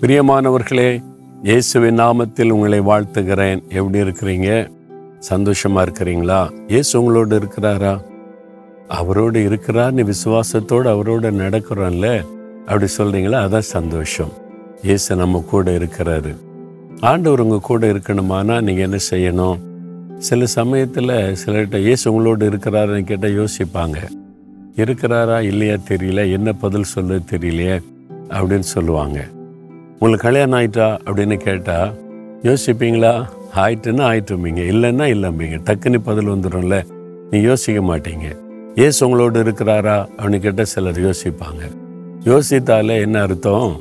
பிரியமானவர்களே இயேசுவின் நாமத்தில் உங்களை வாழ்த்துகிறேன். எப்படி இருக்கிறீங்க? சந்தோஷமா இருக்கிறீங்களா? இயேசு உங்களோடு இருக்கிறாரா? அவரோடு இருக்கிறார்னு விசுவாசத்தோடு அவரோடு நடக்கிறோம்ல? அப்படி சொல்றீங்களா? அதான் சந்தோஷம். இயேசு நம்ம கூட இருக்கிறாரு. ஆண்டவர் உங்க கூட இருக்கணுமானா நீங்க என்ன செய்யணும்? சில சமயத்தில் சிலர்கிட்ட இயேசு உங்களோடு இருக்கிறாருன்னு கேட்டால் யோசிப்பாங்க. இருக்கிறாரா இல்லையா தெரியல? என்ன பதில் சொல்ல தெரியலையே? அப்படின்னு சொல்லுவாங்க. உங்களுக்கு கல்யாணம் ஆயிட்டா அப்படின்னு கேட்டால் யோசிப்பீங்களா? ஆயிட்டுன்னா ஆயிட்டும்பீங்க இல்லைன்னா இல்லைம்பீங்க டக்குன்னு பதில் வந்துடும்ல. நீ யோசிக்க மாட்டீங்க. ஏசு உங்களோடு இருக்கிறாரா? அப்படின்னு கேட்டால் சிலர் யோசிப்பாங்க. யோசித்தாலே என்ன அர்த்தம்?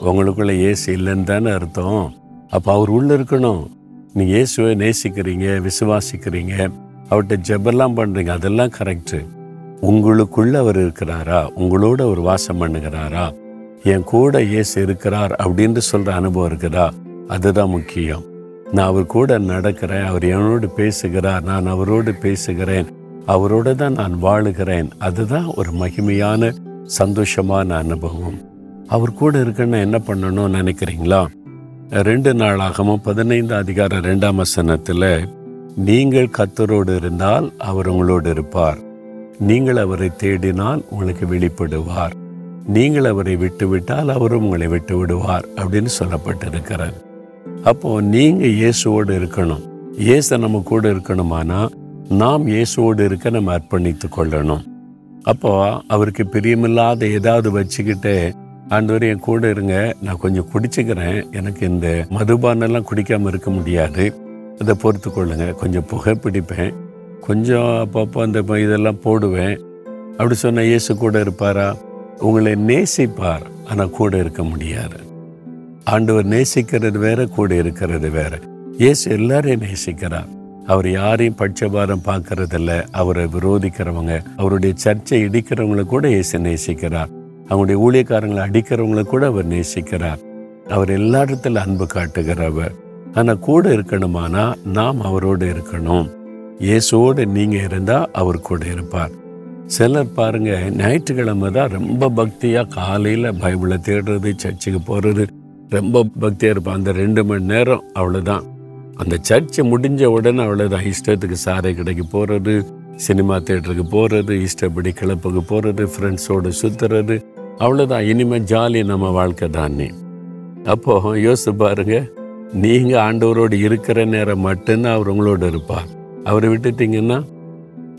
உங்களுக்குள்ள ஏசு இல்லைன்னு தானே அர்த்தம். அப்போ அவர் உள்ளே இருக்கணும். நீ இயேசுவை நேசிக்கிறீங்க விசுவாசிக்கிறீங்க. அவர்கிட்ட ஜெபெல்லாம் பண்ணுறீங்க அதெல்லாம் கரெக்டு உங்களுக்குள்ளே அவர் இருக்கிறாரா? உங்களோட அவர் வாசம் பண்ணுகிறாரா? என் கூட இயேசு இருக்கிறார் அப்படின்னு சொல்ற அனுபவம் இருக்குதா? அதுதான் முக்கியம். நான் அவர் கூட நடக்கிறேன் அவர் என்னோடு பேசுகிறார் நான் அவரோடு பேசுகிறேன் அவரோட தான் நான் வாழுகிறேன். அதுதான் ஒரு மகிமையான சந்தோஷமான அனுபவம். அவர் கூட இருக்குன்னு என்ன பண்ணணும்னு நினைக்கிறீங்களா? ரெண்டு நாளாகவும் பதினைந்து அதிகார ரெண்டாம் வசனத்தில் நீங்கள் கத்தரோடு இருந்தால் அவர் உங்களோடு இருப்பார். நீங்கள் அவரை தேடினால் உங்களுக்கு வெளிப்படுவார். நீங்கள் அவரை விட்டுவிட்டால் அவர் உங்களை விட்டு விடுவார் அப்படின்னு சொல்லப்பட்டிருக்கிறார் அப்போ நீங்க இயேசுவோடு இருக்கணும். இயேசு நம்ம கூட இருக்கணுமானா நாம் இயேசுவோடு இருக்க நம்ம அர்ப்பணித்து கொள்ளணும். அப்போ அவருக்கு பிரியமில்லாத ஏதாவது வச்சுக்கிட்டு ஆண்டவர் என் கூட இருங்க நான் கொஞ்சம் குடிச்சுக்கிறேன். எனக்கு இந்த மதுபானெல்லாம் குடிக்காமல் இருக்க முடியாது. அதை பொறுத்து கொள்ளுங்க. கொஞ்சம் புகை பிடிப்பேன். கொஞ்சம் அப்பப்போ அந்த இதெல்லாம் போடுவேன். அப்படி சொன்ன இயேசு கூட இருப்பாரா? உங்களை நேசிப்பார் ஆனால் கூட இருக்க முடியாது. ஆண்டவர் நேசிக்கிறது வேற கூட இருக்கிறது வேற. இயேசு எல்லாரையும் நேசிக்கிறார். அவர் யாரையும் பட்சபாரம் பார்க்கறதில்ல அவரை விரோதிக்கிறவங்க அவருடைய சர்ச்சை இடிக்கிறவங்களை கூட இயேசு நேசிக்கிறார். அவங்களுடைய ஊழியக்காரங்களை அடிக்கிறவங்களை கூட அவர் நேசிக்கிறார். அவர் எல்லா இடத்துல அன்பு காட்டுகிறவர். ஆனால் கூட இருக்கணுமானா நாம் அவரோடு இருக்கணும். இயேசுவோடு நீங்க இருந்தா அவர் கூட இருப்பார். சிலர் பாருங்க ஞாயிற்றுக்கிழமை தான் ரொம்ப பக்தியாக காலையில் பைபிளை தேடுறது சர்ச்சுக்கு போகிறது ரொம்ப பக்தியாக இருப்பான் அந்த ரெண்டு மணி நேரம் அவ்வளோதான் அந்த சர்ச்சு முடிஞ்ச உடனே அவ்வளோதான் இஷ்டத்துக்கு சாரை கடைக்கு போகிறது சினிமா தேட்டருக்கு போகிறது இஷ்டப்படி கிளப்புக்கு போகிறது ஃப்ரெண்ட்ஸோடு சுத்துறது. அவ்வளோதான் இனிமேல் ஜாலி நம்ம வாழ்க்கை தானே. அப்போது யோசிச்சு பாருங்க நீங்கள் ஆண்டவரோடு இருக்கிற நேரம் மட்டும்தான் அவர் உங்களோட இருப்பார். அவரை விட்டுட்டீங்கன்னா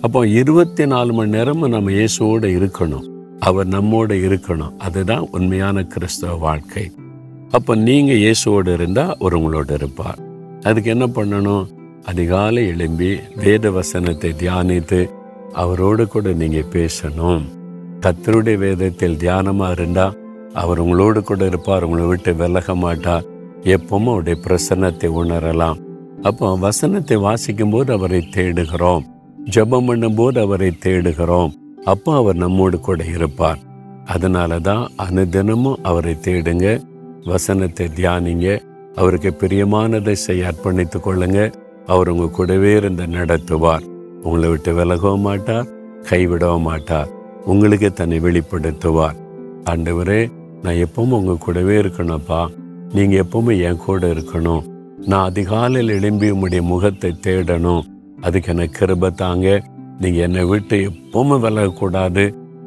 அப்போ இருபத்தி நாலு மணி நேரமும் நம்ம இயேசுவோட இருக்கணும். அவர் நம்மோட இருக்கணும். அதுதான் உண்மையான கிறிஸ்தவ வாழ்க்கை. அப்போ நீங்க இயேசுவோடு இருந்தா ஒரு உங்களோடு இருப்பார். அதுக்கு என்ன பண்ணணும்? அதிகாலை எழும்பி வேத வசனத்தை தியானித்து அவரோடு கூட நீங்க பேசணும். கத்தருடைய வேதத்தில் தியானமா இருந்தா அவர் உங்களோடு கூட இருப்பார். உங்களை விட்டு விலக மாட்டார். எப்பவும் அவருடைய பிரசன்னத்தை உணரலாம். அப்போ வசனத்தை வாசிக்கும்போது அவரை தேடுகிறோம். ஜெபம் பண்ணும்போது அவரை தேடுகிறோம். அப்போ அவர் நம்மோடு கூட இருப்பார். அதனால தான் அனுதினமும் அவரை தேடுங்க. வசனத்தை தியானிங்க. அவருக்கு பிரியமானதை செய்ய அர்ப்பணித்துக் கொள்ளுங்க. அவர் உங்க கூடவே இருந்து நடத்துவார். உங்களை விட்டு விலகவும் மாட்டார் கைவிடவும் மாட்டார். உங்களுக்கு தன்னை வெளிப்படுத்துவார். ஆண்டவரே நான் எப்பவும் உங்க கூடவே இருக்கணும்ப்பா. நீங்க எப்பவுமே என் கூட இருக்கணும். நான் அதிகாலையில் எழும்பி உம்முடைய முகத்தை தேடணும். அதுக்கு எனக்கு கிருபை தாங்க. நீங்கள் என்னை விட்டு எப்பவுமே விலகக்கூடாது.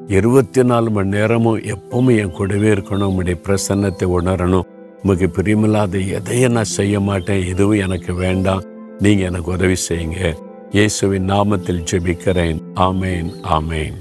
இருபத்தி நாலு மணி நேரமும் எப்பவுமே என் கூடவே இருக்கணும். உங்களுடைய பிரசன்னத்தை உணரணும். உங்களுக்கு பிரியமில்லாத எதையும் நான் செய்ய மாட்டேன். எதுவும் எனக்கு வேண்டாம். நீங்கள் எனக்கு உதவி செய்யுங்க. இயேசுவின் நாமத்தில் ஜெபிக்கிறேன். ஆமேன் ஆமேன்.